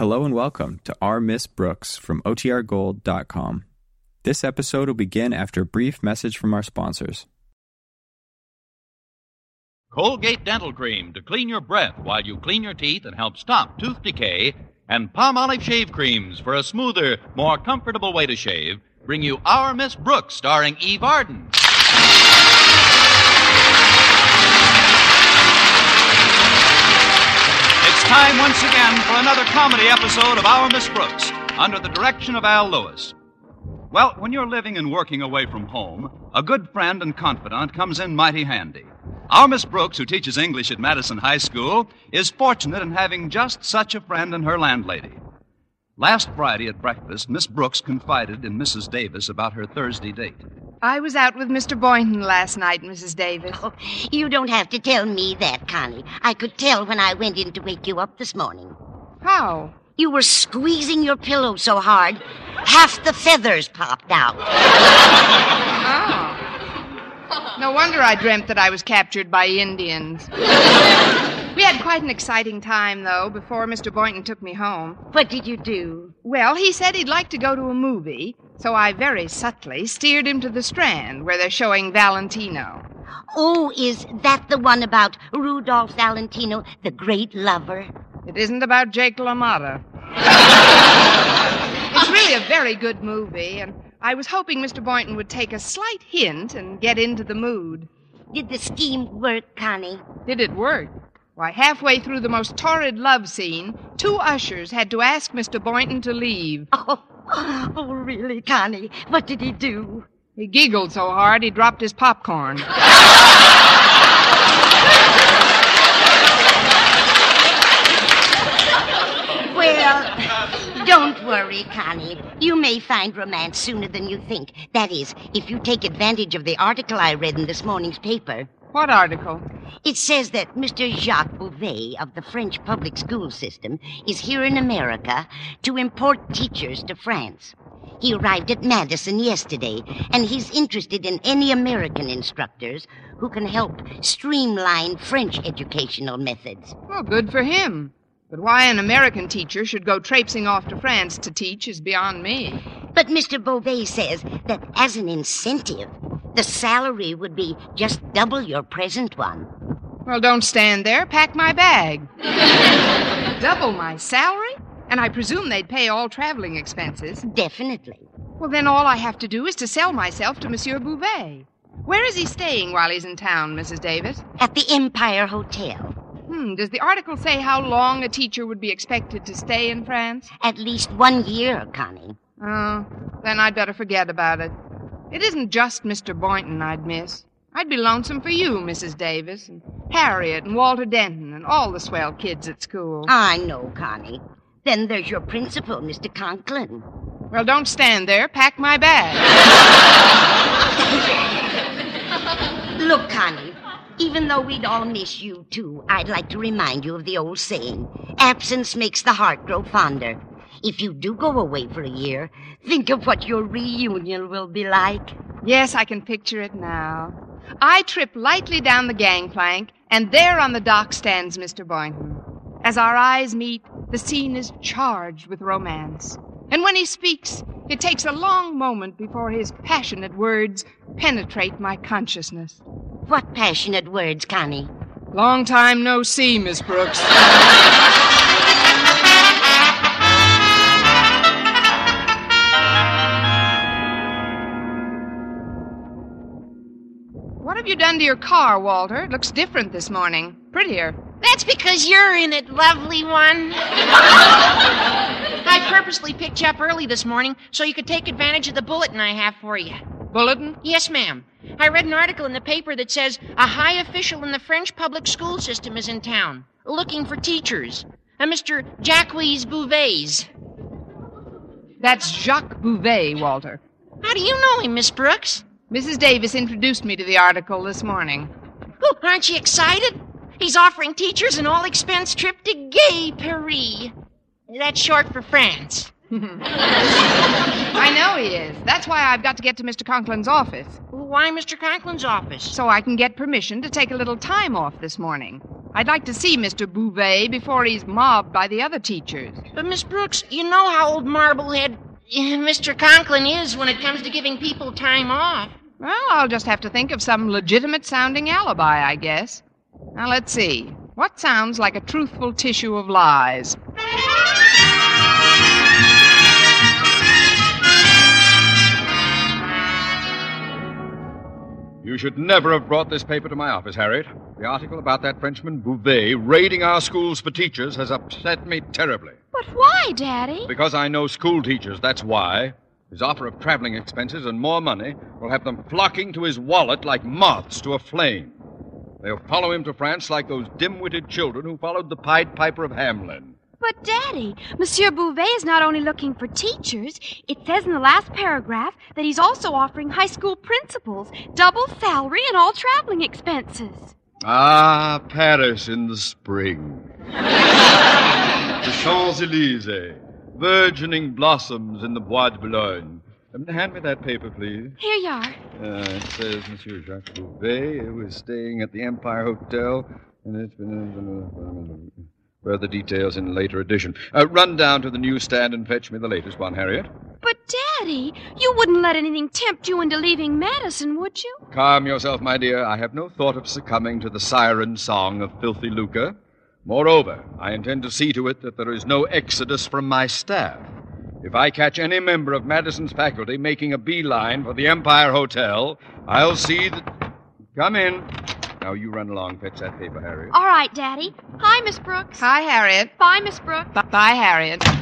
Hello and welcome to Our Miss Brooks from OTRGold.com. This episode will begin after a brief message from our sponsors. Colgate Dental Cream to clean your breath while you clean your teeth and help stop tooth decay, and Palmolive Shave Creams for a smoother, more comfortable way to shave bring you Our Miss Brooks starring Eve Arden. Time once again for another comedy episode of Our Miss Brooks under the direction of Al Lewis. Well, when you're living and working away from home, a good friend and confidant comes in mighty handy. Our Miss Brooks, who teaches English at Madison High School, is fortunate in having just such a friend in her landlady. Last Friday at breakfast, Miss Brooks confided in Mrs. Davis about her Thursday date. I was out with Mr. Boynton last night, Mrs. Davis. Oh, you don't have to tell me that, Connie. I could tell when I went in to wake you up this morning. How? You were squeezing your pillow so hard, half the feathers popped out. Oh. No wonder I dreamt that I was captured by Indians. We had quite an exciting time, though, before Mr. Boynton took me home. What did you do? Well, he said he'd like to go to a movie, so I very subtly steered him to the Strand, where they're showing Valentino. Oh, is that the one about Rudolph Valentino, the great lover? It isn't about Jake LaMotta. it's really a very good movie, and I was hoping Mr. Boynton would take a slight hint and get into the mood. Did the scheme work, Connie? Did it work? Why, halfway through the most torrid love scene, two ushers had to ask Mr. Boynton to leave. Oh, oh, really, Connie? What did he do? He giggled so hard he dropped his popcorn. Well, don't worry, Connie. You may find romance sooner than you think. That is, if you take advantage of the article I read in this morning's paper. What article? It says that Mr. Jacques Bouvet of the French public school system is here in America to import teachers to France. He arrived at Madison yesterday, and he's interested in any American instructors who can help streamline French educational methods. Well, good for him. But why an American teacher should go traipsing off to France to teach is beyond me. But Mr. Bouvet says that as an incentive, the salary would be just double your present one. Well, don't stand there. Pack my bag. Double my salary? And I presume they'd pay all traveling expenses. Definitely. Well, then all I have to do is to sell myself to Monsieur Bouvet. Where is he staying while he's in town, Mrs. Davis? At the Empire Hotel. Hmm, does the article say how long a teacher would be expected to stay in France? At least one year, Connie. Oh, then I'd better forget about it. It isn't just Mr. Boynton I'd miss. I'd be lonesome for you, Mrs. Davis, and Harriet and Walter Denton, and all the swell kids at school. I know, Connie. Then there's your principal, Mr. Conklin. Well, don't stand there. Pack my bag. Look, Connie, even though we'd all miss you, too, I'd like to remind you of the old saying absence makes the heart grow fonder. If you do go away for a year, think of what your reunion will be like. Yes, I can picture it now. I trip lightly down the gangplank, and there on the dock stands Mr. Boynton. As our eyes meet, the scene is charged with romance. And when he speaks, it takes a long moment before his passionate words penetrate my consciousness. What passionate words, Connie. Long time no see, Miss Brooks. have you done to your car, Walter? It looks different this morning. Prettier. That's because you're in it, lovely one. I purposely picked you up early this morning so you could take advantage of the bulletin I have for you. Bulletin? Yes, ma'am. I read an article in the paper that says a high official in the French public school system is in town looking for teachers. Uh, a Mr. Jacques Bouvets. That's Jacques Bouvet, Walter. How do you know him, Miss Brooks? Mrs. Davis introduced me to the article this morning. Oh, aren't you excited? He's offering teachers an all expense trip to Gay Paris. That's short for France. I know he is. That's why I've got to get to Mr. Conklin's office, Why Mr. Conklin's office? so I can get permission to take a little time off this morning. I'd like to see Mr. Bouvet before he's mobbed by the other teachers. But, Miss Brooks, you know how old Marblehead eh, Mr. Conklin is when it comes to giving people time off. Well, I'll just have to think of some legitimate sounding alibi, I guess. Now, let's see. What sounds like a truthful tissue of lies? You should never have brought this paper to my office, Harriet. The article about that Frenchman Bouvet raiding our schools for teachers has upset me terribly. But why, Daddy? Because I know school teachers, that's why. His offer of traveling expenses and more money will have them flocking to his wallet like moths to a flame. They'll follow him to France like those dim-witted children who followed the Pied Piper of Hamelin. But, Daddy, Monsieur Bouvet is not only looking for teachers. It says in the last paragraph that he's also offering high school principals double salary and all traveling expenses. Ah, Paris in the spring. the Champs-Elysees. Virgining blossoms in the Bois de Boulogne. Um, hand me that paper, please. Here you are. Uh, it says Monsieur Jacques Bouvet, who is staying at the Empire Hotel, and it's been. Further details in a later edition. Uh, run down to the newsstand and fetch me the latest one, Harriet. But, Daddy, you wouldn't let anything tempt you into leaving Madison, would you? Calm yourself, my dear. I have no thought of succumbing to the siren song of filthy lucre. Moreover, I intend to see to it that there is no exodus from my staff. If I catch any member of Madison's faculty making a beeline for the Empire Hotel, I'll see that. Come in. Now you run along, fetch that paper, Harriet. All right, Daddy. Hi, Miss Brooks. Hi, Harriet. Bye, Miss Brooks. B- bye, Harriet.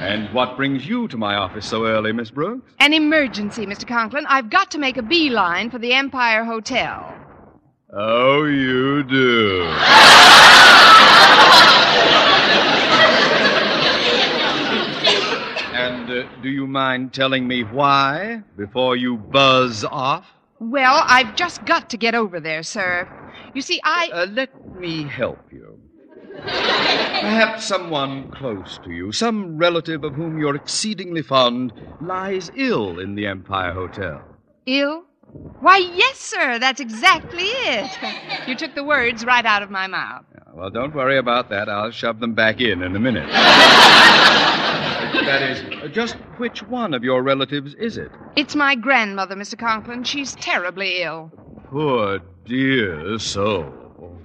And what brings you to my office so early, Miss Brooks? An emergency, Mr. Conklin. I've got to make a beeline for the Empire Hotel. Oh, you do. and uh, do you mind telling me why before you buzz off? Well, I've just got to get over there, sir. You see, I. Uh, let me help you. Perhaps someone close to you, some relative of whom you're exceedingly fond, lies ill in the Empire Hotel. Ill? Why, yes, sir. That's exactly it. You took the words right out of my mouth. Well, don't worry about that. I'll shove them back in in a minute. that is, just which one of your relatives is it? It's my grandmother, Mr. Conklin. She's terribly ill. Poor dear soul.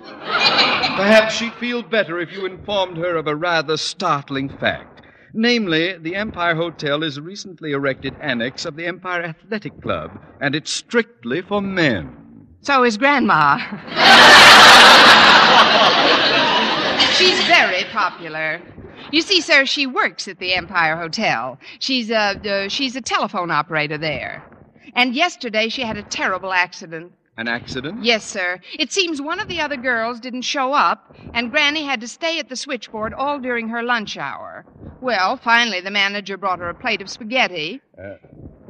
Perhaps she'd feel better if you informed her of a rather startling fact. Namely, the Empire Hotel is a recently erected annex of the Empire Athletic Club, and it's strictly for men. So is Grandma. She's very popular. You see, sir, she works at the Empire Hotel. She's a uh, she's a telephone operator there. And yesterday she had a terrible accident. An accident? Yes, sir. It seems one of the other girls didn't show up, and Granny had to stay at the switchboard all during her lunch hour. Well, finally, the manager brought her a plate of spaghetti. Uh,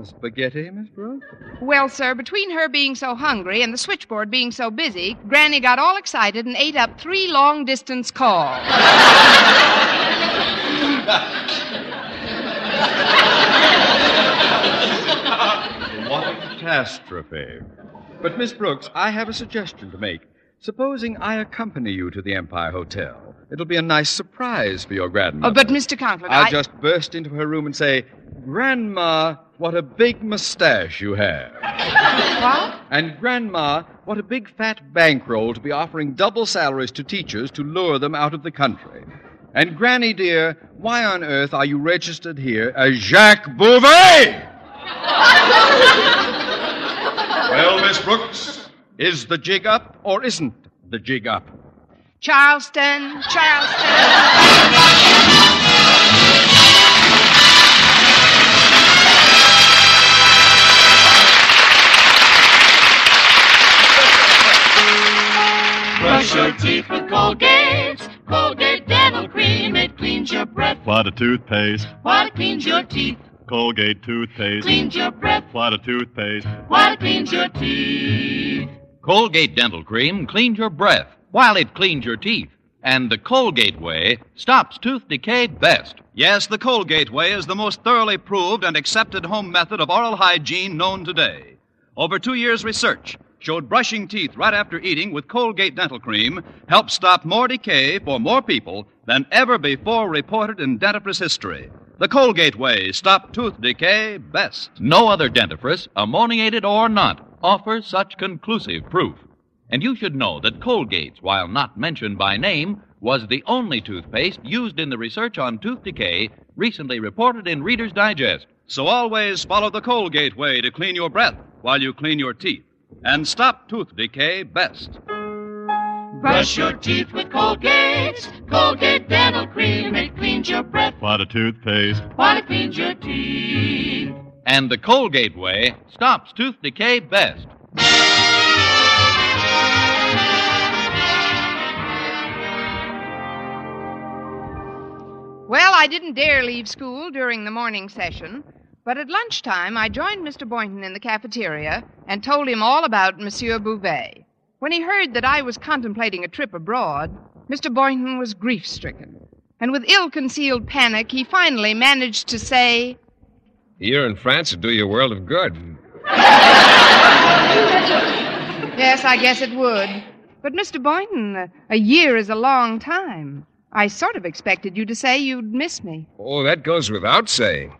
spaghetti, Miss Brooks? Well, sir, between her being so hungry and the switchboard being so busy, Granny got all excited and ate up three long distance calls. What a catastrophe. But, Miss Brooks, I have a suggestion to make. Supposing I accompany you to the Empire Hotel. It'll be a nice surprise for your grandmother. Oh, but, Mr. Conklin, I'll I... just burst into her room and say, Grandma, what a big mustache you have. What? And Grandma, what a big fat bankroll to be offering double salaries to teachers to lure them out of the country. And Granny dear, why on earth are you registered here as Jacques Bouvet? well, Miss Brooks, is the jig up or isn't the jig up? Charleston, Charleston. Colgate. Colgate Dental Cream. It cleans your breath. What a toothpaste. What it cleans your teeth. Colgate toothpaste. Cleans your breath. What a toothpaste. What it cleans your teeth. Colgate Dental Cream cleans your breath while it cleans your teeth. And the Colgate way stops tooth decay best. Yes, the Colgate way is the most thoroughly proved and accepted home method of oral hygiene known today. Over two years' research showed brushing teeth right after eating with Colgate dental cream helped stop more decay for more people than ever before reported in dentifrice history. The Colgate way stopped tooth decay best. No other dentifrice, ammoniated or not, offers such conclusive proof. And you should know that Colgate's, while not mentioned by name, was the only toothpaste used in the research on tooth decay recently reported in Reader's Digest. So always follow the Colgate way to clean your breath while you clean your teeth and stop tooth decay best. Brush your teeth with Colgate. Colgate Dental Cream. It cleans your breath What a toothpaste. while it cleans your teeth. And the Colgate way stops tooth decay best. Well, I didn't dare leave school during the morning session, but at lunchtime I joined Mr. Boynton in the cafeteria and told him all about Monsieur Bouvet. When he heard that I was contemplating a trip abroad, Mr. Boynton was grief stricken. And with ill concealed panic, he finally managed to say, Here in France would do you a world of good. Yes, I guess it would. But, Mr. Boynton, a, a year is a long time. I sort of expected you to say you'd miss me. Oh, that goes without saying.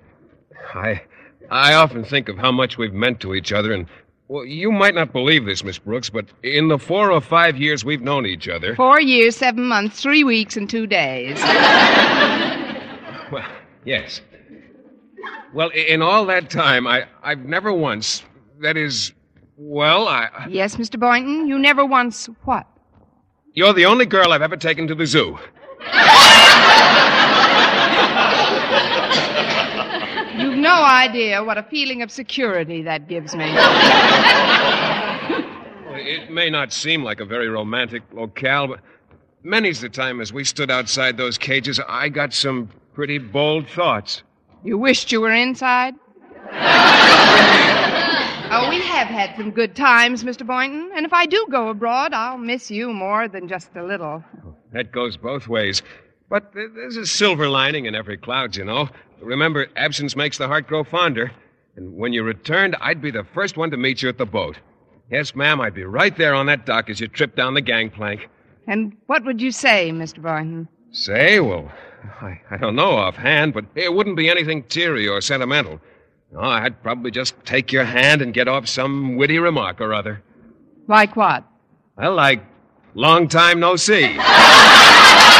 I I often think of how much we've meant to each other, and well, you might not believe this, Miss Brooks, but in the four or five years we've known each other, Four years, seven months, three weeks, and two days. well, yes. Well, in all that time, I I've never once, that is, well, I yes, Mr. Boynton, you never once what? you're the only girl I've ever taken to the zoo. You've no idea what a feeling of security that gives me. It may not seem like a very romantic locale, but many's the time as we stood outside those cages, I got some pretty bold thoughts. You wished you were inside? oh, we have had some good times, Mr. Boynton, and if I do go abroad, I'll miss you more than just a little. That goes both ways. But there's a silver lining in every cloud, you know. Remember, absence makes the heart grow fonder. And when you returned, I'd be the first one to meet you at the boat. Yes, ma'am, I'd be right there on that dock as you trip down the gangplank. And what would you say, Mr. Boynton? Say, well, I, I don't know offhand, but it wouldn't be anything teary or sentimental. No, I'd probably just take your hand and get off some witty remark or other. Like what? Well, like, long time no see.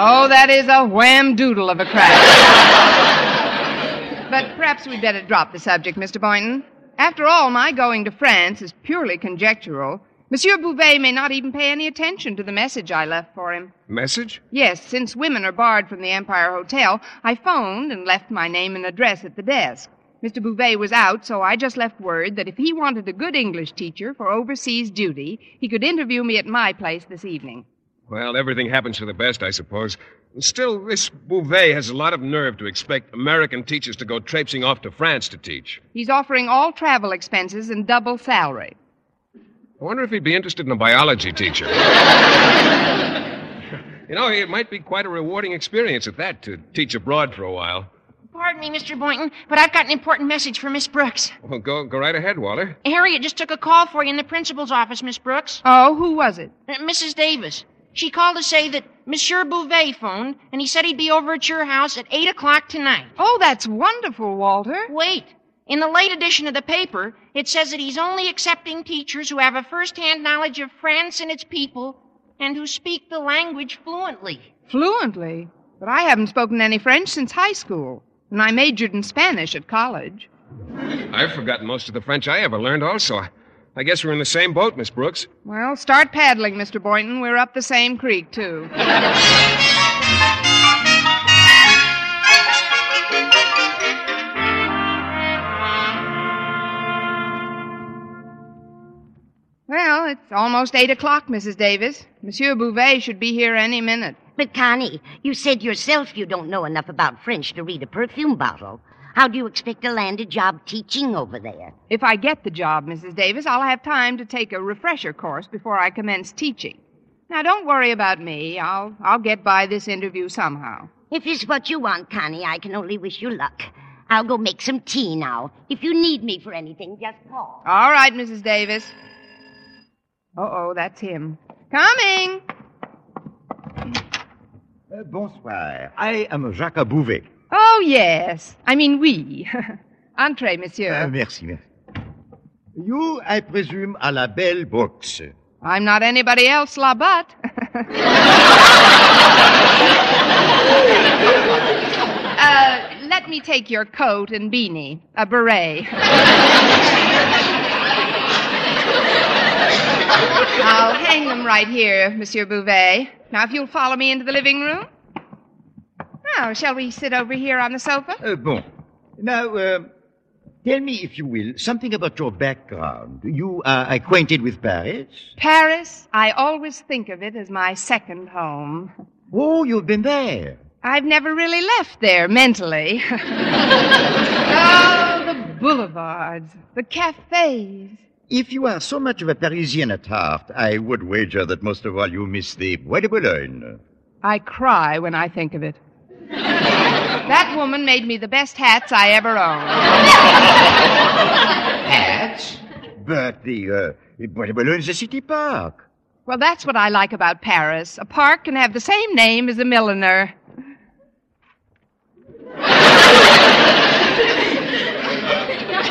Oh, that is a wham doodle of a crack. but perhaps we'd better drop the subject, Mr. Boynton. After all, my going to France is purely conjectural. Monsieur Bouvet may not even pay any attention to the message I left for him. Message? Yes, since women are barred from the Empire Hotel, I phoned and left my name and address at the desk. Mr. Bouvet was out, so I just left word that if he wanted a good English teacher for overseas duty, he could interview me at my place this evening. Well, everything happens for the best, I suppose. Still, this Bouvet has a lot of nerve to expect American teachers to go traipsing off to France to teach. He's offering all travel expenses and double salary. I wonder if he'd be interested in a biology teacher. you know, it might be quite a rewarding experience at that to teach abroad for a while. Pardon me, Mr. Boynton, but I've got an important message for Miss Brooks. Well, go, go right ahead, Walter. Harriet just took a call for you in the principal's office, Miss Brooks. Oh, who was it? Uh, Mrs. Davis. She called to say that Monsieur Bouvet phoned, and he said he'd be over at your house at 8 o'clock tonight. Oh, that's wonderful, Walter. Wait. In the late edition of the paper, it says that he's only accepting teachers who have a first-hand knowledge of France and its people and who speak the language fluently. Fluently. But I haven't spoken any French since high school, and I majored in Spanish at college. I've forgotten most of the French I ever learned, also. I guess we're in the same boat, Miss Brooks. Well, start paddling, Mr. Boynton. We're up the same creek, too. Well, it's almost eight o'clock, Mrs. Davis. Monsieur Bouvet should be here any minute. But, Connie, you said yourself you don't know enough about French to read a perfume bottle. How do you expect to land a job teaching over there? If I get the job, Mrs. Davis, I'll have time to take a refresher course before I commence teaching. Now, don't worry about me. I'll, I'll get by this interview somehow. If it's what you want, Connie, I can only wish you luck. I'll go make some tea now. If you need me for anything, just call. All right, Mrs. Davis. Uh oh, that's him. Coming! Uh, bonsoir. I am Jacques Bouvet. Oh, yes. I mean, we. Entree, monsieur. Uh, merci, merci. You, I presume, are La Belle Brooks. I'm not anybody else, La Butte. uh, let me take your coat and beanie, a beret. I'll hang them right here, Monsieur Bouvet. Now, if you'll follow me into the living room. Now, shall we sit over here on the sofa? Uh, bon. Now, uh, tell me, if you will, something about your background. You are acquainted with Paris? Paris, I always think of it as my second home. Oh, you've been there. I've never really left there mentally. oh, the boulevards, the cafes. If you are so much of a Parisian at heart, I would wager that most of all you miss the Bois de Boulogne. I cry when I think of it. That woman made me the best hats I ever owned. Hats? But the, uh, the Bois de a city park. Well, that's what I like about Paris. A park can have the same name as a milliner.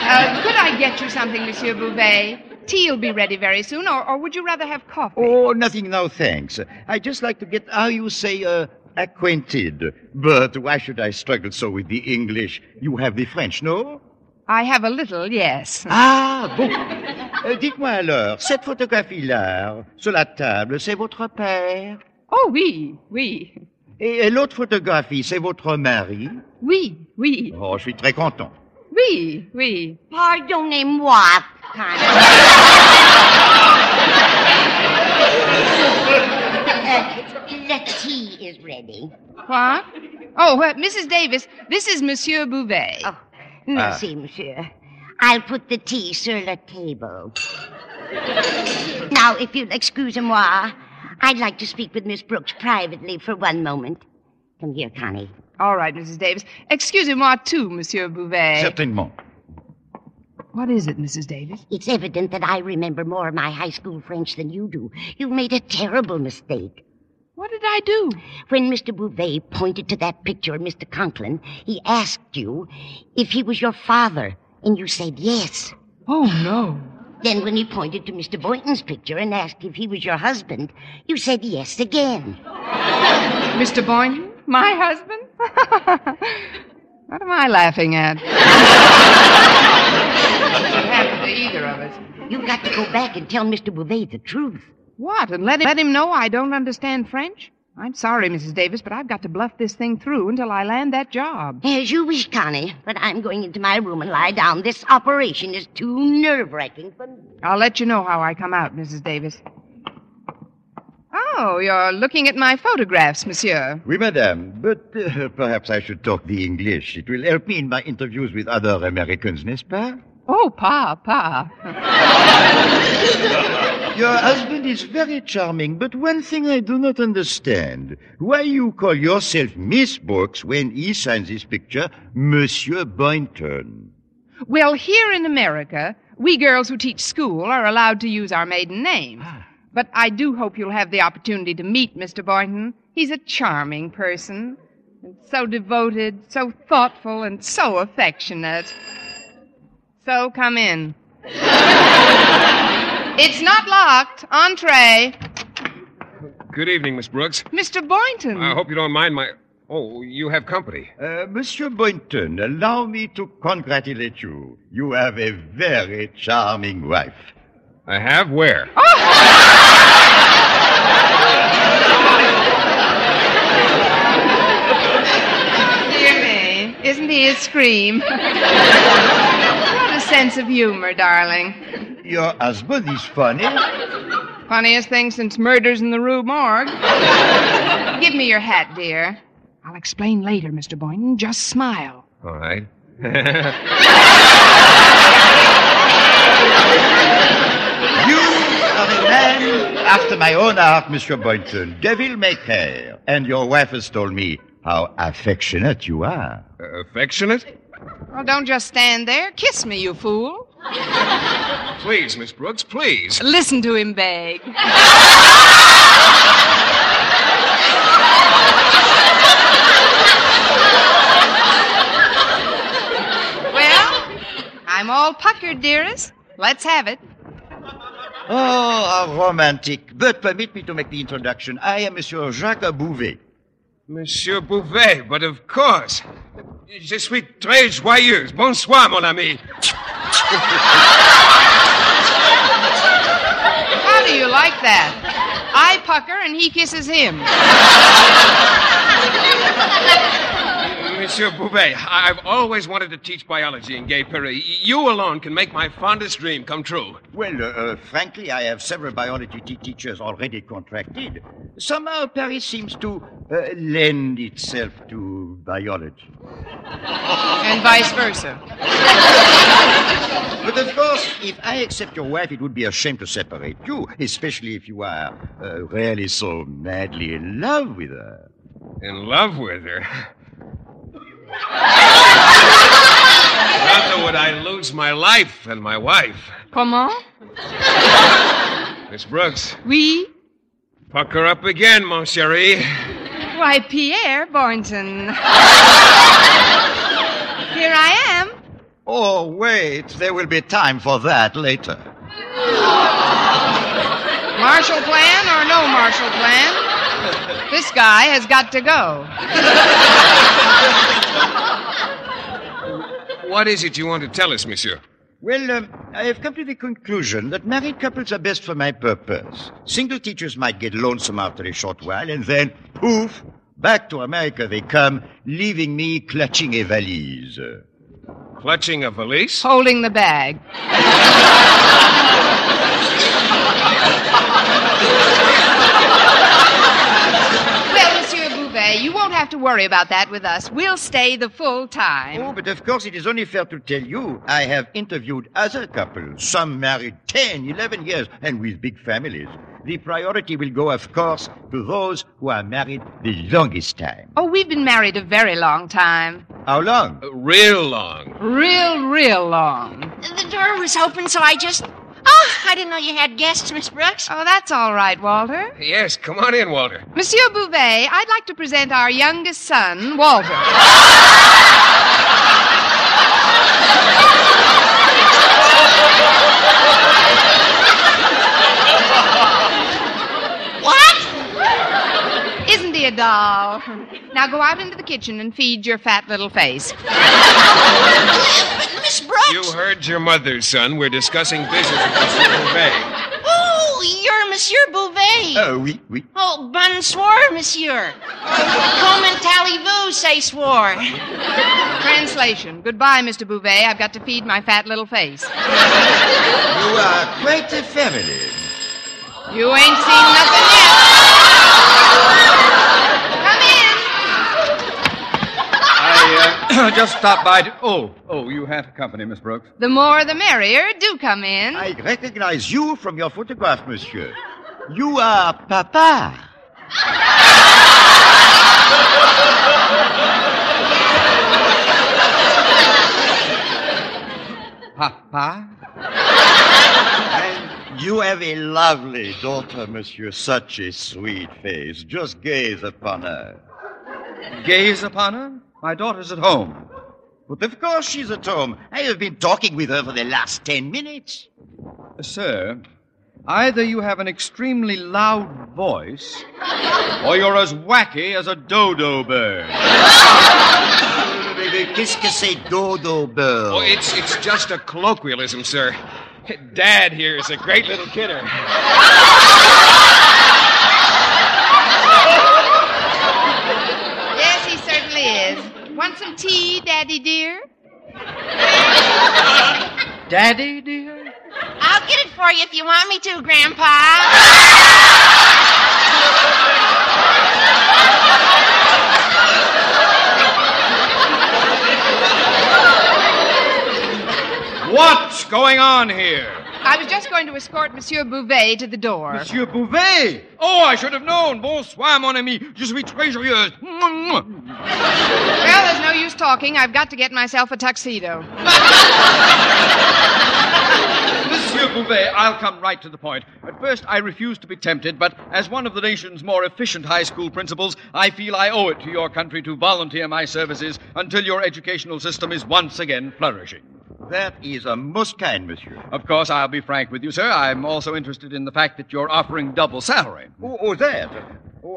Uh, could I get you something, Monsieur Bouvet? Tea will be ready very soon, or, or would you rather have coffee? Oh, nothing now, thanks. I just like to get, how you say, uh, acquainted. But why should I struggle so with the English? You have the French, no? I have a little, yes. Ah, bon. Euh, Dites-moi alors, cette photographie-là, sur la table, c'est votre père? Oh, oui, oui. Et, et l'autre photographie, c'est votre mari? Oui, oui. Oh, je suis très content. Oui, oui. Pardonnez-moi, Connie. uh, the tea is ready. What? Oh, uh, Mrs. Davis, this is Monsieur Bouvet. Oh, merci, monsieur. I'll put the tea sur la table. now, if you'll excuse moi, I'd like to speak with Miss Brooks privately for one moment. Come here, Connie. All right, Mrs. Davis. Excuse moi, too, Monsieur Bouvet. Certainement. What is it, Mrs. Davis? It's evident that I remember more of my high school French than you do. You've made a terrible mistake. What did I do? When Mr. Bouvet pointed to that picture of Mr. Conklin, he asked you if he was your father, and you said yes. Oh, no. Then when he pointed to Mr. Boynton's picture and asked if he was your husband, you said yes again. Mr. Boynton? My husband? what am I laughing at? What happened to either of us? You've got to go back and tell Mr. Bouvet the truth. What? And let him, let him know I don't understand French? I'm sorry, Mrs. Davis, but I've got to bluff this thing through until I land that job. As you wish, Connie, but I'm going into my room and lie down. This operation is too nerve-wracking for me. I'll let you know how I come out, Mrs. Davis. Oh, you're looking at my photographs, monsieur. Oui, madame, but uh, perhaps I should talk the English. It will help me in my interviews with other Americans, n'est-ce pas? Oh, pa, pa. Your husband is very charming, but one thing I do not understand. Why you call yourself Miss Brooks when he signs his picture Monsieur Boynton? Well, here in America, we girls who teach school are allowed to use our maiden names. Ah. But I do hope you'll have the opportunity to meet Mr. Boynton. He's a charming person. And so devoted, so thoughtful, and so affectionate. So come in. it's not locked. Entree. Good evening, Miss Brooks. Mr. Boynton. I hope you don't mind my. Oh, you have company. Uh, Monsieur Boynton, allow me to congratulate you. You have a very charming wife. I have? Where? Dear me. Isn't he a scream? what a sense of humor, darling. Your husband is funny. Funniest thing since murders in the Rue Morgue. Give me your hat, dear. I'll explain later, Mr. Boynton. Just smile. All right. You are a man after my own heart, Monsieur Boynton. Devil may care. And your wife has told me how affectionate you are. Uh, affectionate? Well, don't just stand there. Kiss me, you fool. Please, Miss Brooks, please. Listen to him beg. well, I'm all puckered, dearest. Let's have it. Oh, how romantic. But permit me to make the introduction. I am Monsieur Jacques Bouvet. Monsieur Bouvet, but of course. Je suis très joyeuse. Bonsoir, mon ami. How do you like that? I pucker and he kisses him. Monsieur Bouvet, I- I've always wanted to teach biology in Gay Paris. You alone can make my fondest dream come true. Well, uh, uh, frankly, I have several biology te- teachers already contracted. Somehow Paris seems to uh, lend itself to biology. And vice versa. But of course, if I accept your wife, it would be a shame to separate you, especially if you are uh, really so madly in love with her. In love with her? Rather would I lose my life than my wife. Comment? Miss Brooks, Oui? pucker up again, mon chéri. Why, Pierre Boynton. Here I am. Oh, wait, there will be time for that later. Marshall plan or no Marshall plan? This guy has got to go. What is it you want to tell us, monsieur? Well, um, I have come to the conclusion that married couples are best for my purpose. Single teachers might get lonesome after a short while, and then, poof, back to America they come, leaving me clutching a valise. Clutching a valise? Holding the bag. well, Monsieur Bouvet, you won't have to worry about that with us. We'll stay the full time. Oh, but of course it is only fair to tell you I have interviewed other couples, some married 10, 11 years, and with big families. The priority will go, of course, to those who are married the longest time. Oh, we've been married a very long time. How long? Uh, real long. Real, real long. The door was open, so I just. I didn't know you had guests, Miss Brooks. Oh, that's all right, Walter. Yes, come on in, Walter. Monsieur Bouvet, I'd like to present our youngest son, Walter. What? Isn't he a doll? Now go out into the kitchen and feed your fat little face. But You heard your mother, son. We're discussing business with Monsieur Bouvet. Oh, you're Monsieur Bouvet. Oh, oui, oui. Oh, bonsoir, monsieur. Comment allez-vous, say swore. Translation. Goodbye, Mr. Bouvet. I've got to feed my fat little face. You are quite a family. You ain't seen nothing yet. Come in. I uh, just stop by to. Oh, oh, you have company, Miss Brooks. The more the merrier. Do come in. I recognize you from your photograph, monsieur. You are Papa. Papa? And you have a lovely daughter, monsieur. Such a sweet face. Just gaze upon her. Gaze upon her? My daughter's at home. But of course she's at home. I have been talking with her for the last ten minutes. Sir, either you have an extremely loud voice, or you're as wacky as a dodo bird. Qu'est-ce que c'est dodo bird? Oh, it's it's just a colloquialism, sir. Dad here is a great little kidder. some tea, Daddy dear? Daddy dear? I'll get it for you if you want me to, Grandpa. What's going on here? To escort Monsieur Bouvet to the door. Monsieur Bouvet! Oh, I should have known. Bonsoir, mon ami. Je suis très joyeuse. Well, there's no use talking. I've got to get myself a tuxedo. Monsieur Bouvet, I'll come right to the point. At first, I refused to be tempted, but as one of the nation's more efficient high school principals, I feel I owe it to your country to volunteer my services until your educational system is once again flourishing. That is a most kind, monsieur. Of course, I'll be frank with you, sir. I'm also interested in the fact that you're offering double salary. Oh, oh that.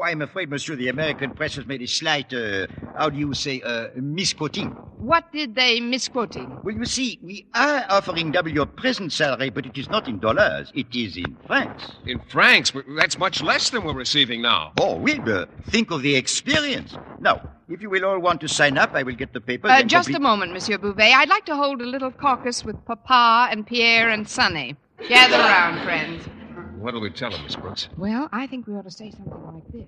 Oh, I'm afraid, monsieur, the American press has made a slight, uh, how do you say, uh, misquoting. What did they misquoting? Well, you see, we are offering double your present salary, but it is not in dollars. It is in francs. In francs? That's much less than we're receiving now. Oh, Wilbur, think of the experience. Now, if you will all want to sign up, I will get the papers. Uh, just complete- a moment, Monsieur Bouvet. I'd like to hold a little caucus with Papa and Pierre and Sonny. Gather round, friends. What'll we tell him, Miss Brooks? Well, I think we ought to say something like this.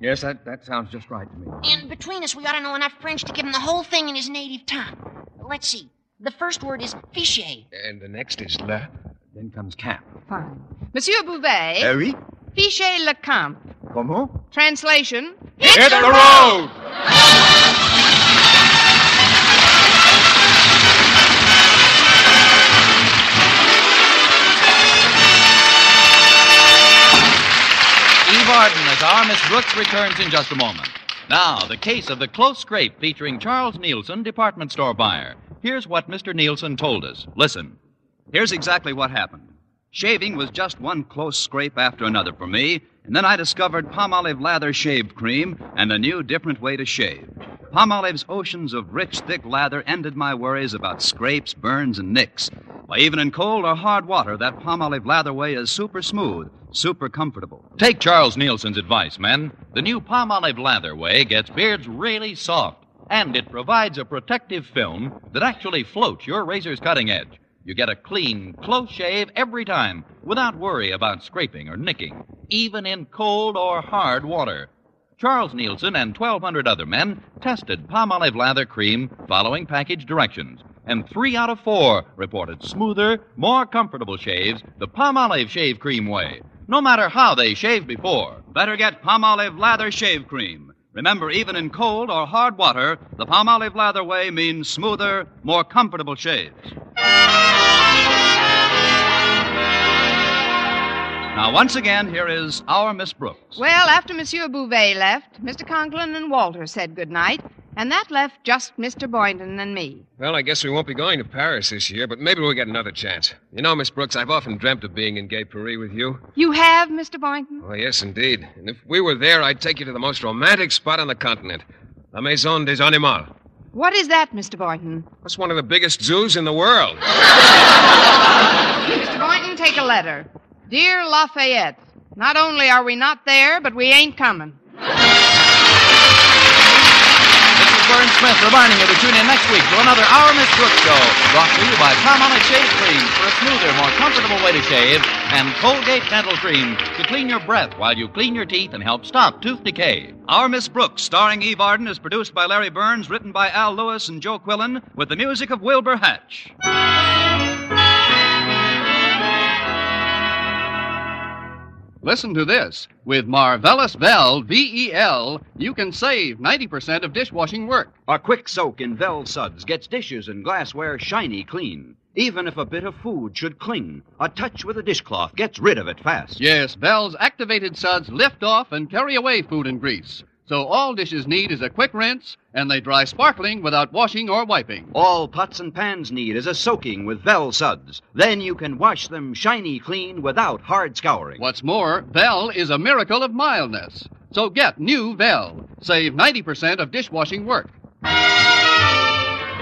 Yes, that, that sounds just right to me. And between us, we ought to know enough French to give him the whole thing in his native tongue. Let's see. The first word is fichier. And the next is le. Then comes camp. Fine. Monsieur Bouvet, Uh, oui? fichez le camp. Comment? Translation. Hit the road! Eve Arden as our Miss Brooks returns in just a moment. Now, the case of the close scrape featuring Charles Nielsen, department store buyer. Here's what Mr. Nielsen told us. Listen. Here's exactly what happened. Shaving was just one close scrape after another for me, and then I discovered Palmolive Lather Shave Cream and a new, different way to shave. Palmolive's oceans of rich, thick lather ended my worries about scrapes, burns, and nicks. Why, even in cold or hard water, that Palmolive Lather way is super smooth, super comfortable. Take Charles Nielsen's advice, men. The new Palmolive Lather way gets beards really soft, and it provides a protective film that actually floats your razor's cutting edge. You get a clean, close shave every time without worry about scraping or nicking, even in cold or hard water. Charles Nielsen and 1,200 other men tested Palmolive Lather Cream following package directions, and three out of four reported smoother, more comfortable shaves the Palmolive Shave Cream way. No matter how they shaved before, better get Palmolive Lather Shave Cream. Remember, even in cold or hard water, the Palmolive Lather way means smoother, more comfortable shaves. Now, once again, here is our Miss Brooks. Well, after Monsieur Bouvet left, Mr. Conklin and Walter said good night, and that left just Mr. Boynton and me. Well, I guess we won't be going to Paris this year, but maybe we'll get another chance. You know, Miss Brooks, I've often dreamt of being in Gay Paris with you. You have, Mr. Boynton? Oh, yes, indeed. And if we were there, I'd take you to the most romantic spot on the continent La Maison des Animaux. What is that, Mr. Boynton? That's one of the biggest zoos in the world. Mr. Boynton, take a letter. Dear Lafayette, not only are we not there, but we ain't coming. This is Verne Smith reminding you to tune in next week to another Our Miss Brooks show, brought to you by Palmolive Shave Cream for a smoother, more comfortable way to shave, and Colgate Dental Cream to clean your breath while you clean your teeth and help stop tooth decay. Our Miss Brooks, starring Eve Arden, is produced by Larry Berns, written by Al Lewis and Joe Quillan, with the music of Wilbur Hatch. Listen to this. With Marvelous Vel, V-E-L, you can save 90% of dishwashing work. A quick soak in Vel Suds gets dishes and glassware shiny clean. Even if a bit of food should cling, a touch with a dishcloth gets rid of it fast. Yes, Vel's activated suds lift off and carry away food and grease. So all dishes need is a quick rinse, and they dry sparkling without washing or wiping. All pots and pans need is a soaking with Vel Suds. Then you can wash them shiny clean without hard scouring. What's more, Vel is a miracle of mildness. So get new Vel. Save 90% of dishwashing work.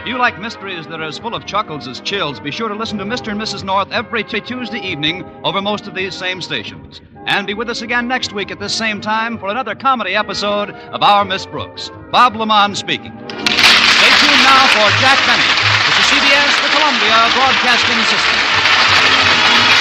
If you like mysteries that are as full of chuckles as chills, be sure to listen to Mr. and Mrs. North every t- Tuesday evening over most of these same stations. And be with us again next week at this same time for another comedy episode of Our Miss Brooks. Bob LeMond speaking. Stay tuned now for Jack Benny with the CBS, the Columbia Broadcasting System.